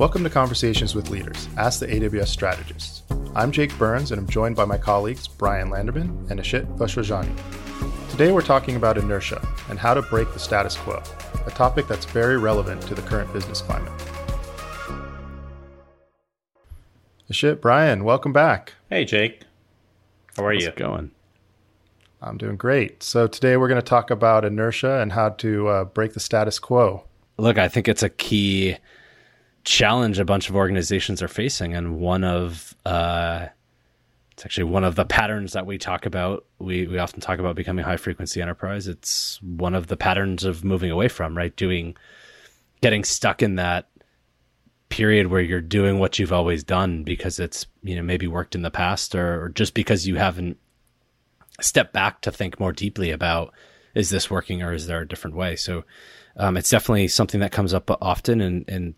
Welcome to Conversations with Leaders, Ask the AWS Strategists. I'm Jake Burns, and I'm joined by my colleagues Bryan Landerman and Ishit Vachhrajani. Today we're talking about inertia and how to break the status quo, a topic that's very relevant to the current business climate. Ashit, Brian, welcome back. Hey, Jake. How are How's you? it going? I'm doing great. So today we're going to talk about inertia and how to uh, break the status quo. Look, I think it's a key challenge a bunch of organizations are facing, and one of uh, it's actually one of the patterns that we talk about. We we often talk about becoming high frequency enterprise. It's one of the patterns of moving away from right doing, getting stuck in that period where you're doing what you've always done because it's you know maybe worked in the past or, or just because you haven't stepped back to think more deeply about is this working or is there a different way so um, it's definitely something that comes up often and, and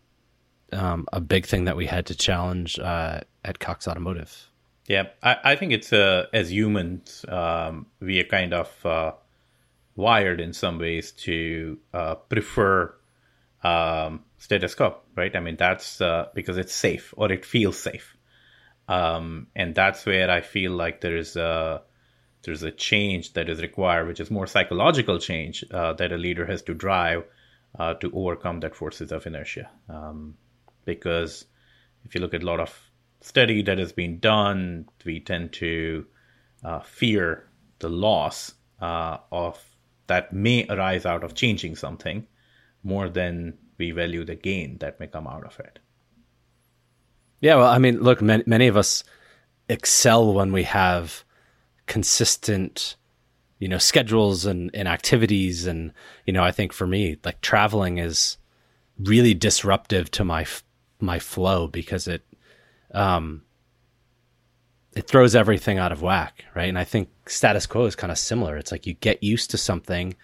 um, a big thing that we had to challenge uh, at Cox Automotive. Yeah, I, I think it's uh, as humans, um, we are kind of uh, wired in some ways to uh, prefer um, status quo, right? I mean, that's uh, because it's safe or it feels safe, um, and that's where I feel like there is a there's a change that is required, which is more psychological change uh, that a leader has to drive to overcome that forces of inertia. Um, because if you look at a lot of study that has been done, we tend to uh, fear the loss uh, of that may arise out of changing something more than we value the gain that may come out of it. Yeah, well, I mean, look, many, many of us excel when we have consistent you know schedules and, and activities and you know i think for me like traveling is really disruptive to my my flow because it um it throws everything out of whack right and i think status quo is kind of similar it's like you get used to something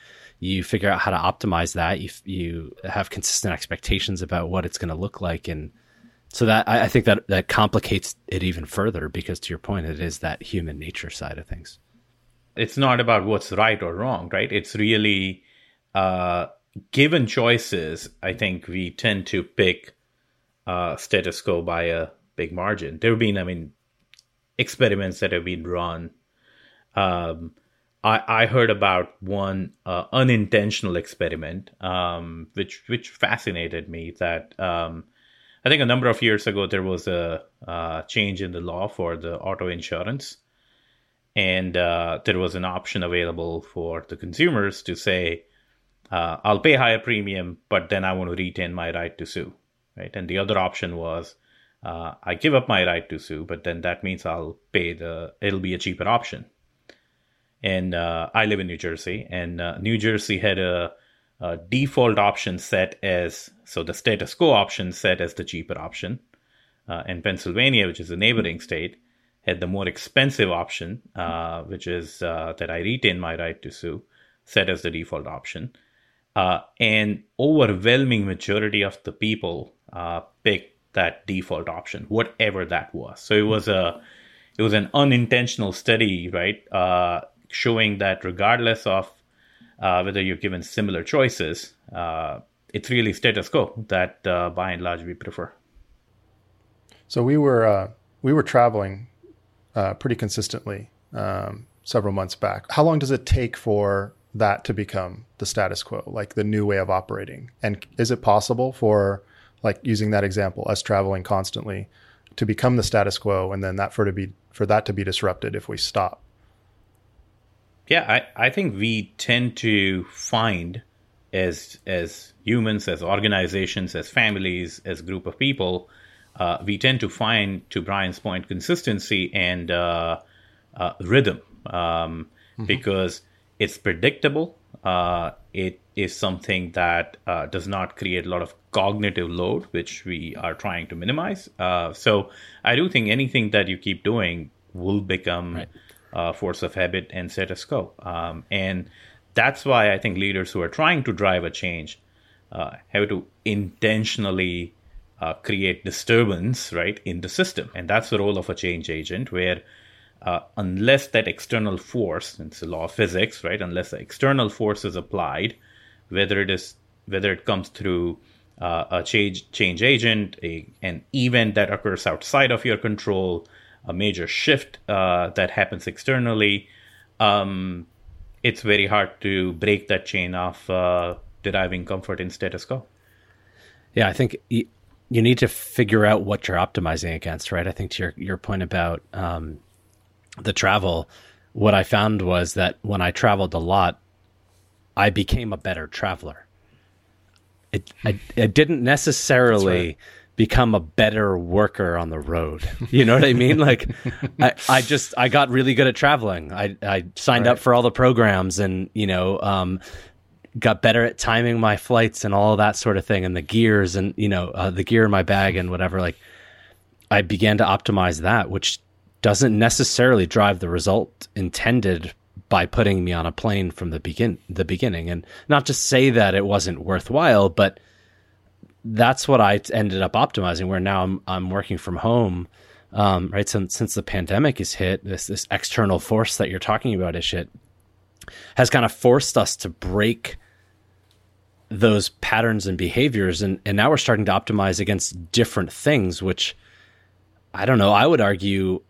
you figure out how to optimize that you you have consistent expectations about what it's going to look like and so that I, I think that that complicates it even further because to your point, it is that human nature side of things. It's not about what's right or wrong, right? It's really uh, given choices. I think we tend to pick uh, status quo by a big margin. There have been, I mean, experiments that have been run. Um, I, I heard about one uh, unintentional experiment, um, which which fascinated me. That um, I think a number of years ago there was a uh, change in the law for the auto insurance, and uh, there was an option available for the consumers to say, uh, "I'll pay higher premium, but then I want to retain my right to sue." Right, and the other option was, uh, "I give up my right to sue, but then that means I'll pay the it'll be a cheaper option." And uh, I live in New Jersey, and uh, New Jersey had a uh, default option set as so the status quo option set as the cheaper option, uh, and Pennsylvania, which is a neighboring state, had the more expensive option, uh, which is uh, that I retain my right to sue, set as the default option. Uh, and overwhelming majority of the people uh, that default option, whatever that was. So it was a it was an unintentional study, right, showing that regardless of uh, whether you're given similar choices, uh, it's really status quo that uh, by and large we prefer. So we were uh, we were traveling uh, pretty consistently um, several months back. How long does it take for that to become the status quo, like the new way of operating? And is it possible for like using that example, us traveling constantly, to become the status quo, and then that for to be for that to be disrupted if we stop? Yeah, I, I think we tend to find as as humans, as organizations, as families, as group of people, uh, we tend to find, to Bryan's point, consistency and uh, uh, rhythm um, mm-hmm. because it's predictable. Uh, it is something that uh, does not create a lot of cognitive load, which we are trying to minimize. Uh, so I do think anything that you keep doing will become. Right uh, force of habit and status quo. Um, and that's why I think leaders who are trying to drive a change uh, have to intentionally uh, create disturbance, right, in the system. And that's the role of a change agent, where uh, unless that external force, it's the law of physics, right, unless the external force is applied, whether it is whether it comes through uh, a change change agent, a, an event that occurs outside of your control, a major shift uh, that happens externally, um, it's very hard to break that chain of uh, deriving comfort in status quo. Yeah, I think you, you need to figure out what you're optimizing against, right? I think to your your point about um, the travel, what I found was that when I traveled a lot, I became a better traveler. It I, I didn't necessarily right. become a better worker on the road. You know what I mean? Like I, I just I got really good at traveling. I I signed right. up for all the programs and you know um, got better at timing my flights and all that sort of thing and the gears and you know uh, the gear in my bag and whatever like i began to optimize that which doesn't necessarily drive the result intended by putting me on a plane from the begin the beginning. And not to say that it wasn't worthwhile but that's what I ended up optimizing where now I'm I'm working from home um, right since since the pandemic is hit this this external force that you're talking about Ishit has kind of forced us to break those patterns and behaviors. And, and now we're starting to optimize against different things which i don't know i would argue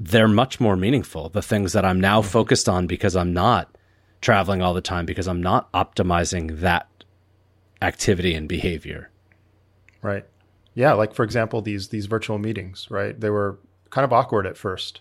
they're much more meaningful the things that i'm now focused on because i'm not traveling all the time because i'm not optimizing that activity and behavior. Right. Yeah like for example these these virtual meetings right? They were kind of awkward at first.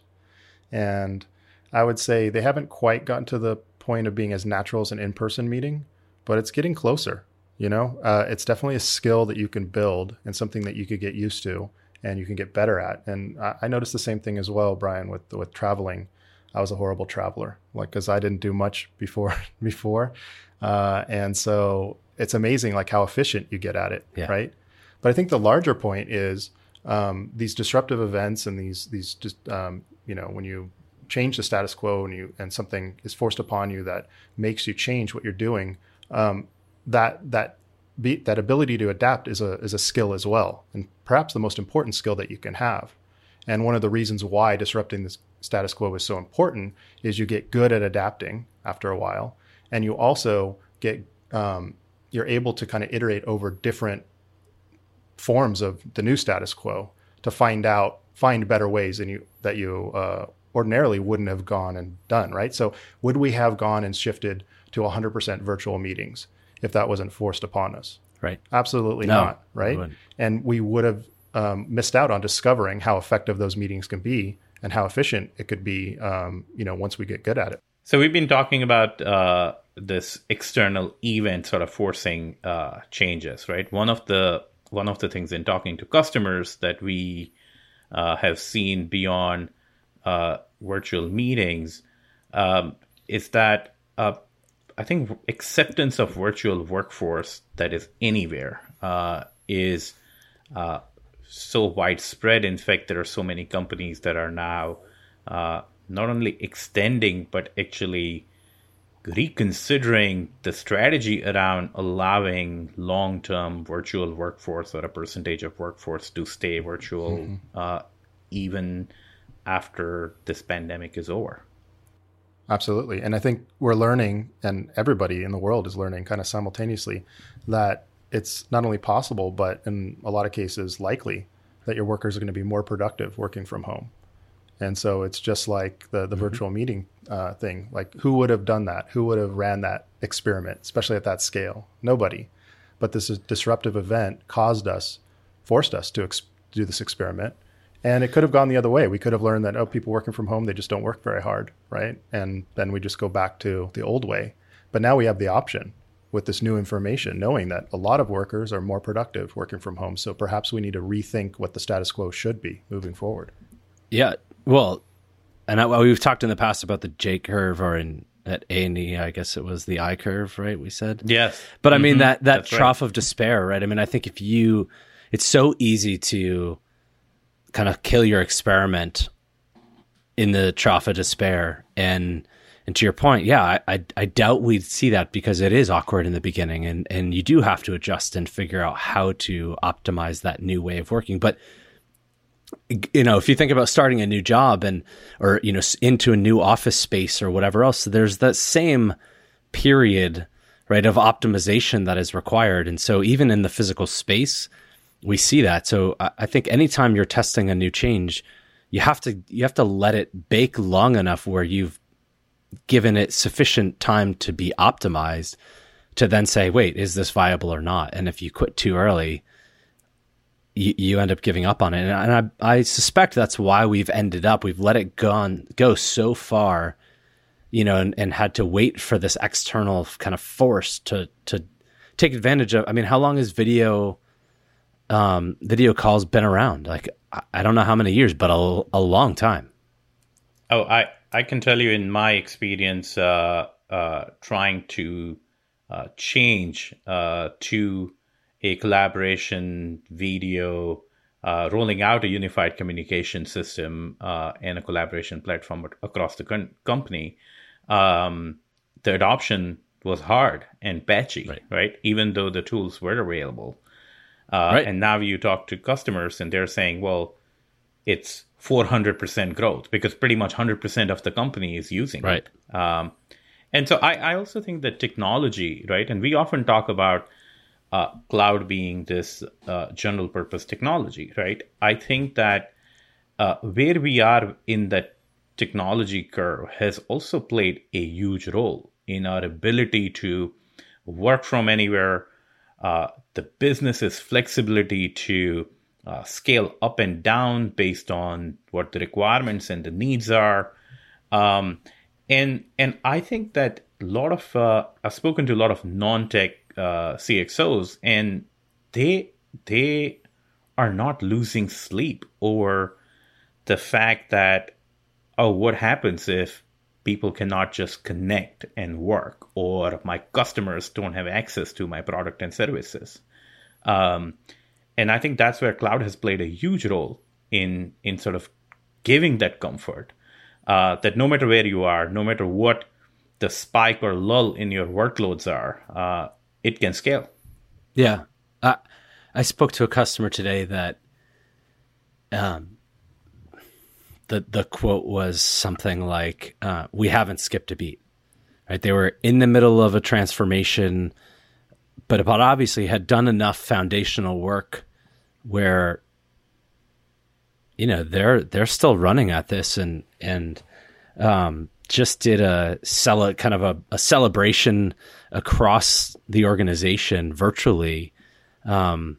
And I would say they haven't quite gotten to the point of being as natural as an in person meeting, but it's getting closer. You know, uh, it's definitely a skill that you can build and something that you could get used to and you can get better at. And I, I noticed the same thing as well, Bryan, with with traveling. I was a horrible traveler, like because I didn't do much before before, uh, and so it's amazing like how efficient you get at it, yeah. right? But I think the larger point is um, these disruptive events and these these just um, you know when you change the status quo and you and something is forced upon you that makes you change what you're doing, um, that that be, that ability to adapt is a is a skill as well, and perhaps the most important skill that you can have. And one of the reasons why disrupting the status quo is so important is you get good at adapting after a while, and you also get um, you're able to kind of iterate over different forms of the new status quo to find out find better ways than you that you uh, ordinarily wouldn't have gone and done, right? So would we have gone and shifted to 100% virtual meetings if that wasn't forced upon us? Right. Absolutely no, not, right? We and we would have um, missed out on discovering how effective those meetings can be and how efficient it could be, um, you know, once we get good at it. So we've been talking about uh, this external event sort of forcing uh, changes, right? One of the one of the things in talking to customers that we uh, have seen beyond uh, virtual meetings um, is that uh, I think acceptance of virtual workforce that is anywhere uh, is uh, so widespread. In fact, there are so many companies that are now uh, not only extending but actually reconsidering the strategy around allowing long-term virtual workforce or a percentage of workforce to stay virtual mm-hmm. Uh, even after this pandemic is over. Absolutely. And I think we're learning, and everybody in the world is learning kind of simultaneously, that it's not only possible, but in a lot of cases, likely that your workers are going to be more productive working from home. And so it's just like the, the mm-hmm. virtual meeting uh, thing. Like, who would have done that? Who would have ran that experiment, especially at that scale? Nobody. But this disruptive event caused us, forced us to ex- do this experiment and it could have gone the other way. We could have learned that, oh, people working from home, they just don't work very hard, right? And then we just go back to the old way. But now we have the option with this new information, knowing that a lot of workers are more productive working from home. So perhaps we need to rethink what the status quo should be moving forward. Yeah. Well, and I, well, we've talked in the past about the J curve or in at A and E, I guess it was the I curve, right? We said yes, but I mean mm-hmm. that that That's trough right. of despair, right? I mean, I think if you, it's so easy to kind of kill your experiment in the trough of despair. And and to your point, yeah, I, I, I doubt we'd see that because it is awkward in the beginning, and and you do have to adjust and figure out how to optimize that new way of working. But you know, if you think about starting a new job and or you know into a new office space or whatever else, there's that same period right, of optimization that is required. And so even in the physical space, we see that. So I, think anytime you're testing a new change, you have to you have to let it bake long enough where you've given it sufficient time to be optimized to then say, wait, is this viable or not? And if you quit too early, you, you end up giving up on it. And, I, I suspect that's why we've ended up, we've let it go, on, go so far, you know, and, and had to wait for this external kind of force to, to take advantage of. I mean, how long has video, um, video calls been around? Like, I, don't know how many years, but a, a long time. Oh, I, I can tell you in my experience, uh, uh, trying to uh, change uh, to a collaboration video, uh, rolling out a unified communication system uh, and a collaboration platform across the con- company, um, the adoption was hard and patchy, right? right? Even though the tools were available. Uh, right. And now you talk to customers and they're saying, well, it's 400% growth because pretty much 100% of the company is using right. it. Um, and so I, I also think that technology, right? And we often talk about uh, cloud being this uh, general purpose technology, right? I think that uh, where we are in that technology curve has also played a huge role in our ability to work from anywhere, uh, the business's flexibility to uh, scale up and down based on what the requirements and the needs are. Um, and and I think that a lot of uh, I've spoken to a lot of non-tech uh, CXOs, and they they are not losing sleep over the fact that oh, what happens if people cannot just connect and work, or my customers don't have access to my product and services. Um, and I think that's where cloud has played a huge role in in sort of giving that comfort uh, that no matter where you are, no matter what the spike or lull in your workloads are, uh, it can scale. Yeah. Uh, I spoke to a customer today that um, the, the quote was something like, uh, we haven't skipped a beat. Right? They were in the middle of a transformation, but about obviously had done enough foundational work where you know they're they're still running at this and and um, just did a cel- kind of a, a, celebration across the organization virtually um,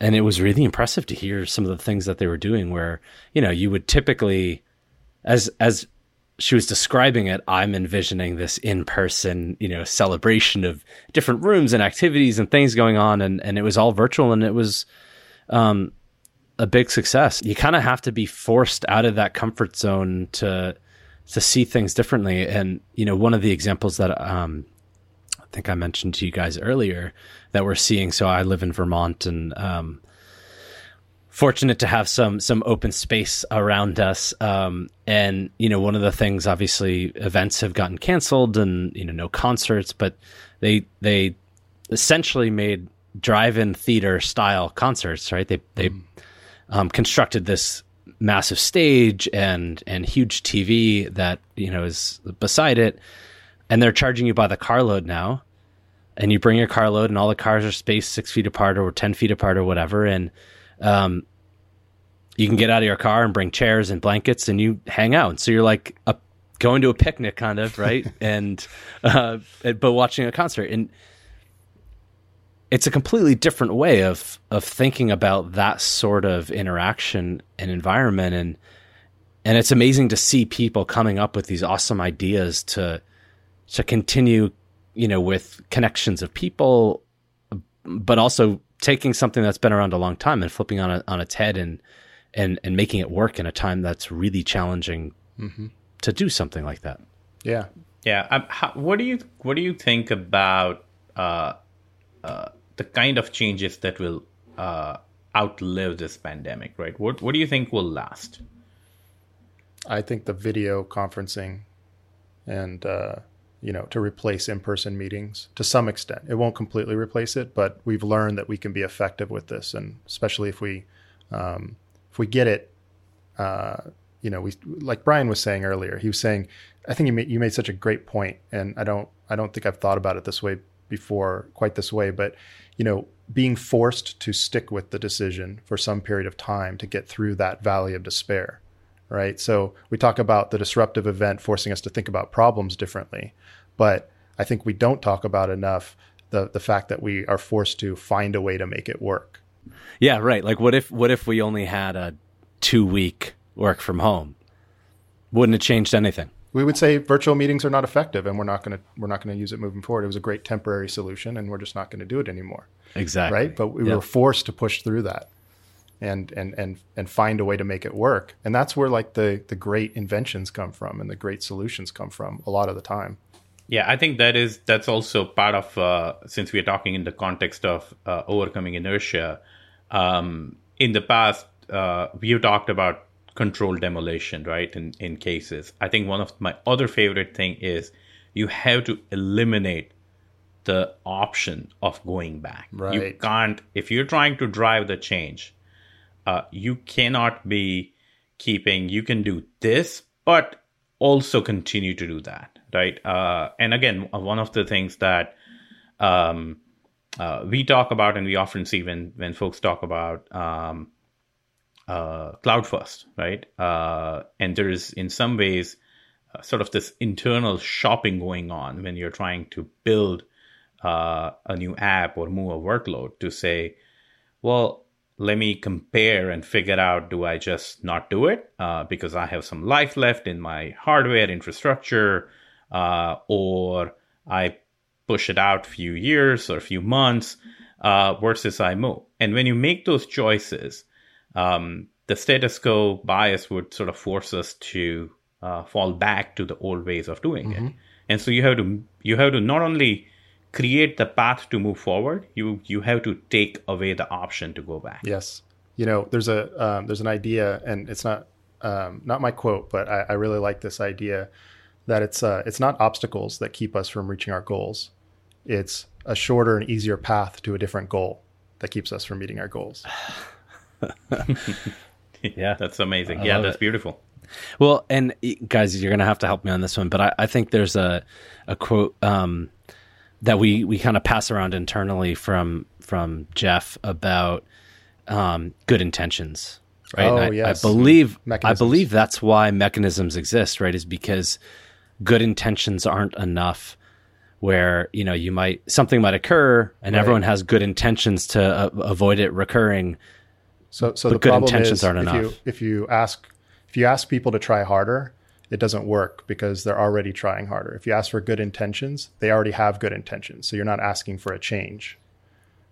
and it was really impressive to hear some of the things that they were doing where you know you would typically as as she was describing it i'm envisioning this in-person you know celebration of different rooms and activities and things going on and and it was all virtual and it was um a big success. You kind of have to be forced out of that comfort zone to to see things differently. And you know, one of the examples that um, think I mentioned to you guys earlier that we're seeing. So I live in Vermont, and um, fortunate to have some some open space around us. Um, and you know, one of the things, obviously, events have gotten canceled, and you know, no concerts, but they they essentially made drive-in theater style concerts. Right? They they mm um, constructed this massive stage and and huge TV that you know is beside it, and they're charging you by the carload now. And you bring your car load and all the cars are spaced six feet apart or ten feet apart or whatever, and um, you can get out of your car and bring chairs and blankets, and you hang out. So you're like a, going to a picnic, kind of, right? and uh, but watching a concert and it's a completely different way of of thinking about that sort of interaction and environment and and it's amazing to see people coming up with these awesome ideas to to continue you know with connections of people but also taking something that's been around a long time and flipping on a, on its head and and and making it work in a time that's really challenging mm-hmm. to do something like that yeah yeah um, how, what do you what do you think about uh, uh, the kind of changes that will uh, outlive this pandemic, right? What what do you think will last? I think the video conferencing and uh, you know to replace in-person meetings to some extent. It won't completely replace it, but we've learned that we can be effective with this, and especially if we um, if we get it. Uh, you know, we like Bryan was saying earlier. He was saying, I think you made you made such a great point, and I don't I don't think I've thought about it this way before, quite this way, but you know, being forced to stick with the decision for some period of time to get through that valley of despair, right? So we talk about the disruptive event forcing us to think about problems differently, but I think we don't talk about enough the the fact that we are forced to find a way to make it work. Yeah, right. Like what if what if we only had a 2 week work from home? Wouldn't have changed anything. We would say virtual meetings are not effective and we're not going to we're not going to use it moving forward. It was a great temporary solution and we're just not going to do it anymore. Exactly. Right? But we Yep. were forced to push through that. And, and and and find a way to make it work. And that's where like the the great inventions come from and the great solutions come from a lot of the time. Yeah, I think that is that's also part of uh, since we are talking in the context of uh, overcoming inertia. Um, in the past, uh, we've talked about controlled demolition, right? In in cases, I think one of my other favorite thing is you have to eliminate the option of going back. Right. You can't if you're trying to drive the change. Uh, you cannot be keeping. You can do this, but also continue to do that, right? Uh, and again, one of the things that um, uh, we talk about, and we often see when when folks talk about um, uh, cloud first, right? Uh, and there's in some ways uh, sort of this internal shopping going on when you're trying to build a new app or move a workload to say, well, let me compare and figure out do I just not do it uh, because I have some life left in my hardware infrastructure, uh, or I push it out a few years or a few months uh, versus I move. And when you make those choices, um, the status quo bias would sort of force us to uh, fall back to the old ways of doing it. And so you have to you have to not only create the path to move forward, you you have to take away the option to go back. Yes. You know, there's a um, there's an idea, and it's not um, not my quote, but I, I really like this idea that it's uh, it's not obstacles that keep us from reaching our goals. It's a shorter and easier path to a different goal that keeps us from meeting our goals. Yeah. That's amazing. I yeah, that's it. beautiful. Well, and guys, you're gonna have to help me on this one, but I, I think there's a a quote um, that we we kind of pass around internally from from Jeff about um, good intentions, right? Oh, I, yes. I believe I believe that's why mechanisms exist, right? Is because good intentions aren't enough. Where you know you might something might occur, and Right. everyone has good intentions to uh, avoid it recurring. So, so But the good problem intentions is aren't if you enough. if you ask if you ask people to try harder, it doesn't work because they're already trying harder. If you ask for good intentions, they already have good intentions, so you're not asking for a change.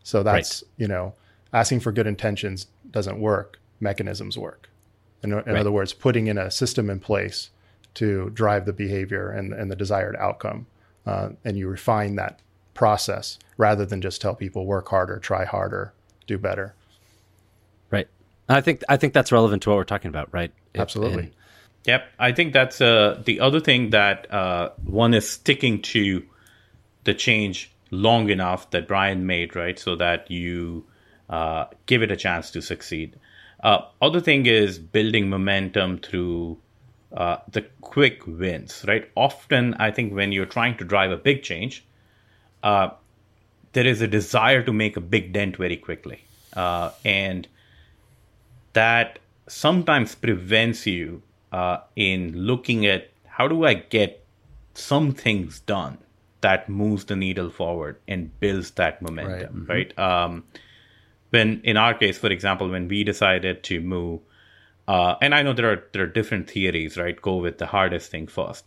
So that's you know asking for good intentions doesn't work. Mechanisms work. In, in Right. other words, putting in a system in place to drive the behavior and, and the desired outcome, uh, and you refine that process rather than just tell people work harder, try harder, do better. Right. I think I think that's relevant to what we're talking about, right? It- Absolutely. Yep, I think that's uh, the other thing that uh, one is sticking to the change long enough that Bryan made, right? So that you uh, give it a chance to succeed. Uh, other thing is building momentum through uh, the quick wins, right? Often, I think when you're trying to drive a big change, uh, there is a desire to make a big dent very quickly, and that sometimes prevents you uh, in looking at how do I get some things done that moves the needle forward and builds that momentum, right? Um, when in our case, for example, when we decided to move, uh, and I know there are there are different theories, right? Go with the hardest thing first.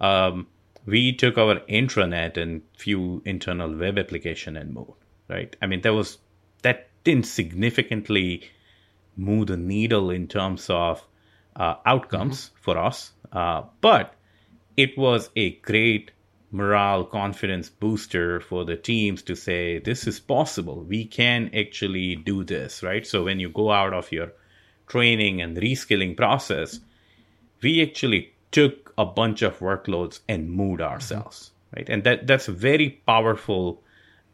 Um, we took our intranet and few internal web application and moved, right? I mean, there was that didn't significantly move the needle in terms of uh, outcomes for us, uh, but it was a great morale confidence booster for the teams to say this is possible. We can actually do this right? So when you go out of your training and reskilling process we actually took a bunch of workloads and moved ourselves right? And that that's a very powerful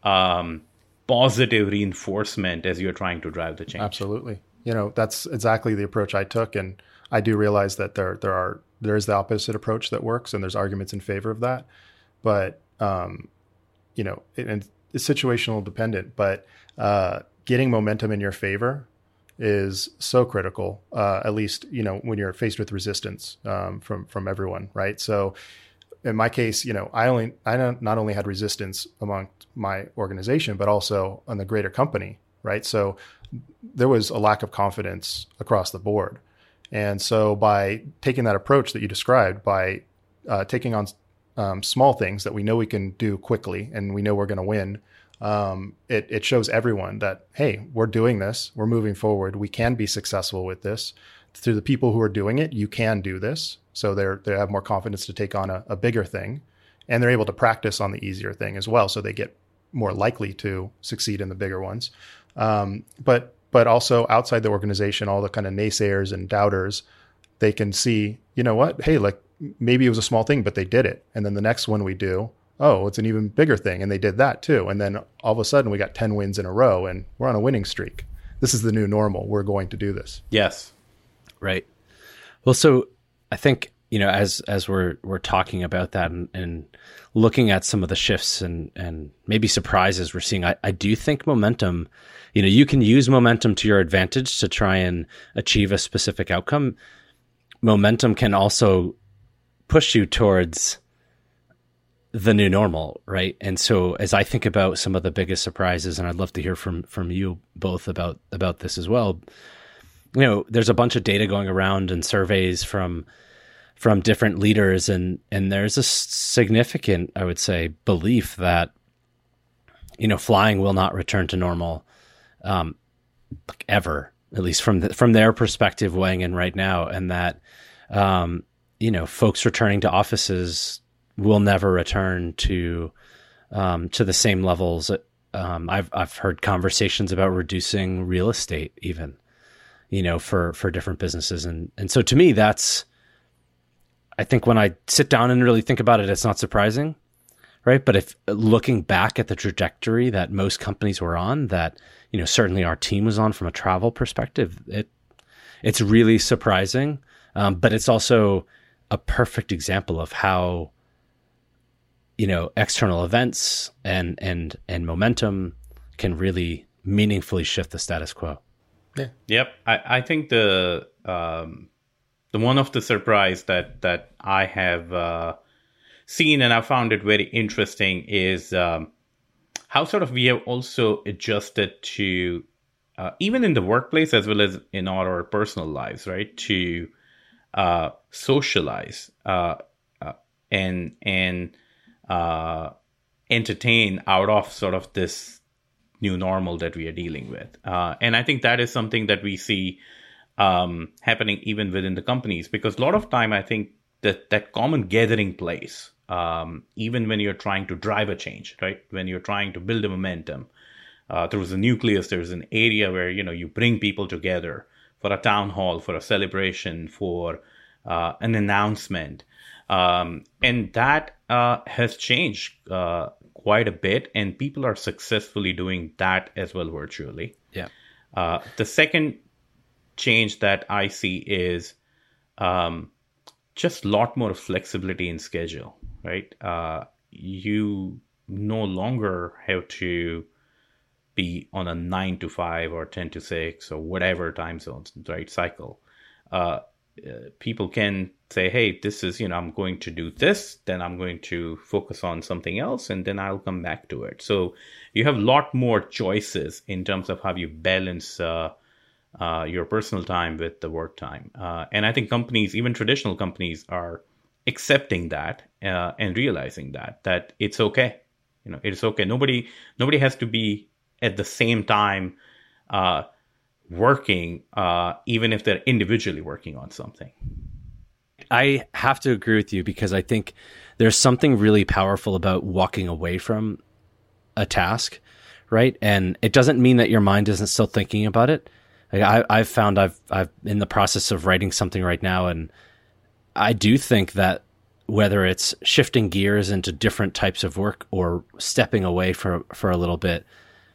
um, positive reinforcement as you're trying to drive the change. Absolutely. You know, that's exactly the approach I took. And I do realize that there, there are, there is the opposite approach that works and there's arguments in favor of that. But um, you know, and it's situational dependent, but uh, getting momentum in your favor is so critical. Uh, at least you know when you're faced with resistance um, from from everyone, right? So in my case, you know, I only I not only had resistance among my organization, but also on the greater company, right? So there was a lack of confidence across the board, and so by taking that approach that you described, by uh, taking on um, small things that we know we can do quickly and we know we're going to win, um, it, it shows everyone that hey, we're doing this, we're moving forward, we can be successful with this. Through the people who are doing it, you can do this so they're they have more confidence to take on a, a bigger thing, and they're able to practice on the easier thing as well. So they get more likely to succeed in the bigger ones. Um, but but also outside the organization, all the kind of naysayers and doubters, they can see, you know what? Hey, like maybe it was a small thing, but they did it. And then the next one we do, oh, it's an even bigger thing, and they did that too. And then all of a sudden we got ten wins in a row, and we're on a winning streak. This is the new normal. We're going to do this. Yes. Right. Well, so I think you know as as we're we're talking about that and, and looking at some of the shifts and and maybe surprises we're seeing, I, I do think momentum. You know, you can use momentum to your advantage to try and achieve a specific outcome. Momentum can also push you towards the new normal, right? And so as I think about some of the biggest surprises, and I'd love to hear from from you both about about this as well. You know, there's a bunch of data going around and surveys from from different leaders and and there's a significant i would say belief that you know flying will not return to normal um, ever at least from the, from their perspective weighing in right now and that um, you know folks returning to offices will never return to um, to the same levels um, I've I've heard conversations about reducing real estate even you know for for different businesses. And and so to me that's I think when I sit down and really think about it, it's not surprising, right? But if looking back at the trajectory that most companies were on, that you know certainly our team was on from a travel perspective, it it's really surprising. Um, but it's also a perfect example of how you know external events and and and momentum can really meaningfully shift the status quo. Yeah. Yep. I, I think the um, the one of the surprise that that I have uh, seen and I found it very interesting is um, how sort of we have also adjusted to uh, even in the workplace as well as in our personal lives, right? To uh, socialize uh, uh, and and uh, entertain out of sort of this new normal that we are dealing with, and I think that is something that we see um, happening even within the companies because a lot of time I think that that common gathering place, um, even when you're trying to drive a change, right? When you're trying to build a momentum, uh, was a nucleus. There's an area where you know you bring people together for a town hall, for a celebration, for uh, an announcement, um, and that uh, has changed uh, quite a bit, and people are successfully doing that as well virtually. Yeah. Uh, the second change that I see is um, just a lot more flexibility in schedule, right? Uh, you no longer have to be on a nine to five or 10 to six or whatever time zones, right? Cycle. Uh, uh, people can say, hey, this is, you know, I'm going to do this, then I'm going to focus on something else, and then I'll come back to it. So you have a lot more choices in terms of how you balance uh, uh, your personal time with the work time. Uh, and I think companies, even traditional companies, are accepting that uh, and realizing that that it's okay. You know, it's okay. Nobody nobody has to be at the same time uh, working, uh, even if they're individually working on something. I have to agree with you because I think there's something really powerful about walking away from a task, right? And it doesn't mean that your mind isn't still thinking about it I, I've found I've I've in the process of writing something right now, and I do think that whether it's shifting gears into different types of work or stepping away for for a little bit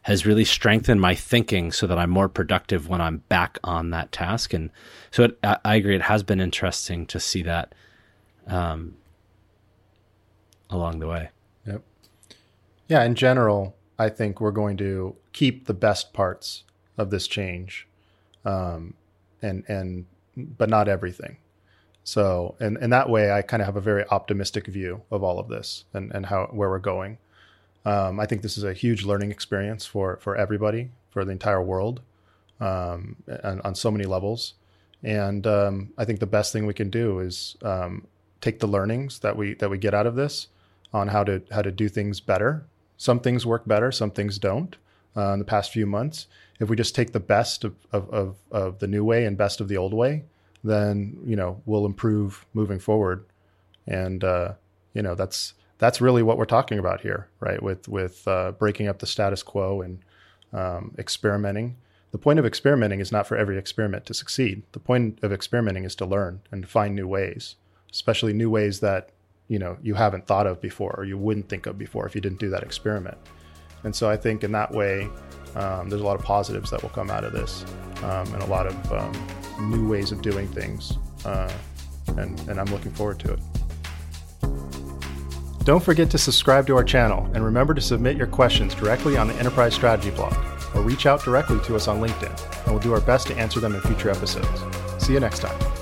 has really strengthened my thinking so that I'm more productive when I'm back on that task. And so it, I, agree, it has been interesting to see that um, along the way. Yep. Yeah, in general, I think we're going to keep the best parts of this change, um, and and but not everything. So, and in that way, I kind of have a very optimistic view of all of this and, and how where we're going. Um, I think this is a huge learning experience for for everybody, for the entire world, um, and on so many levels. And um, I think the best thing we can do is um, take the learnings that we that we get out of this on how to how to do things better. Some things work better, some things don't. Uh, in the past few months, if we just take the best of, of, of, of the new way and best of the old way, then you know we'll improve moving forward. And uh, you know that's that's really what we're talking about here, right? With with uh, breaking up the status quo and um, experimenting. The point of experimenting is not for every experiment to succeed. The point of experimenting is to learn and find new ways, especially new ways that you know you haven't thought of before or you wouldn't think of before if you didn't do that experiment. And so I think in that way, um, there's a lot of positives that will come out of this, um, and a lot of um, new ways of doing things. Uh, and, and I'm looking forward to it. Don't forget to subscribe to our channel and remember to submit your questions directly on the Enterprise Strategy blog or reach out directly to us on LinkedIn, and we'll do our best to answer them in future episodes. See you next time.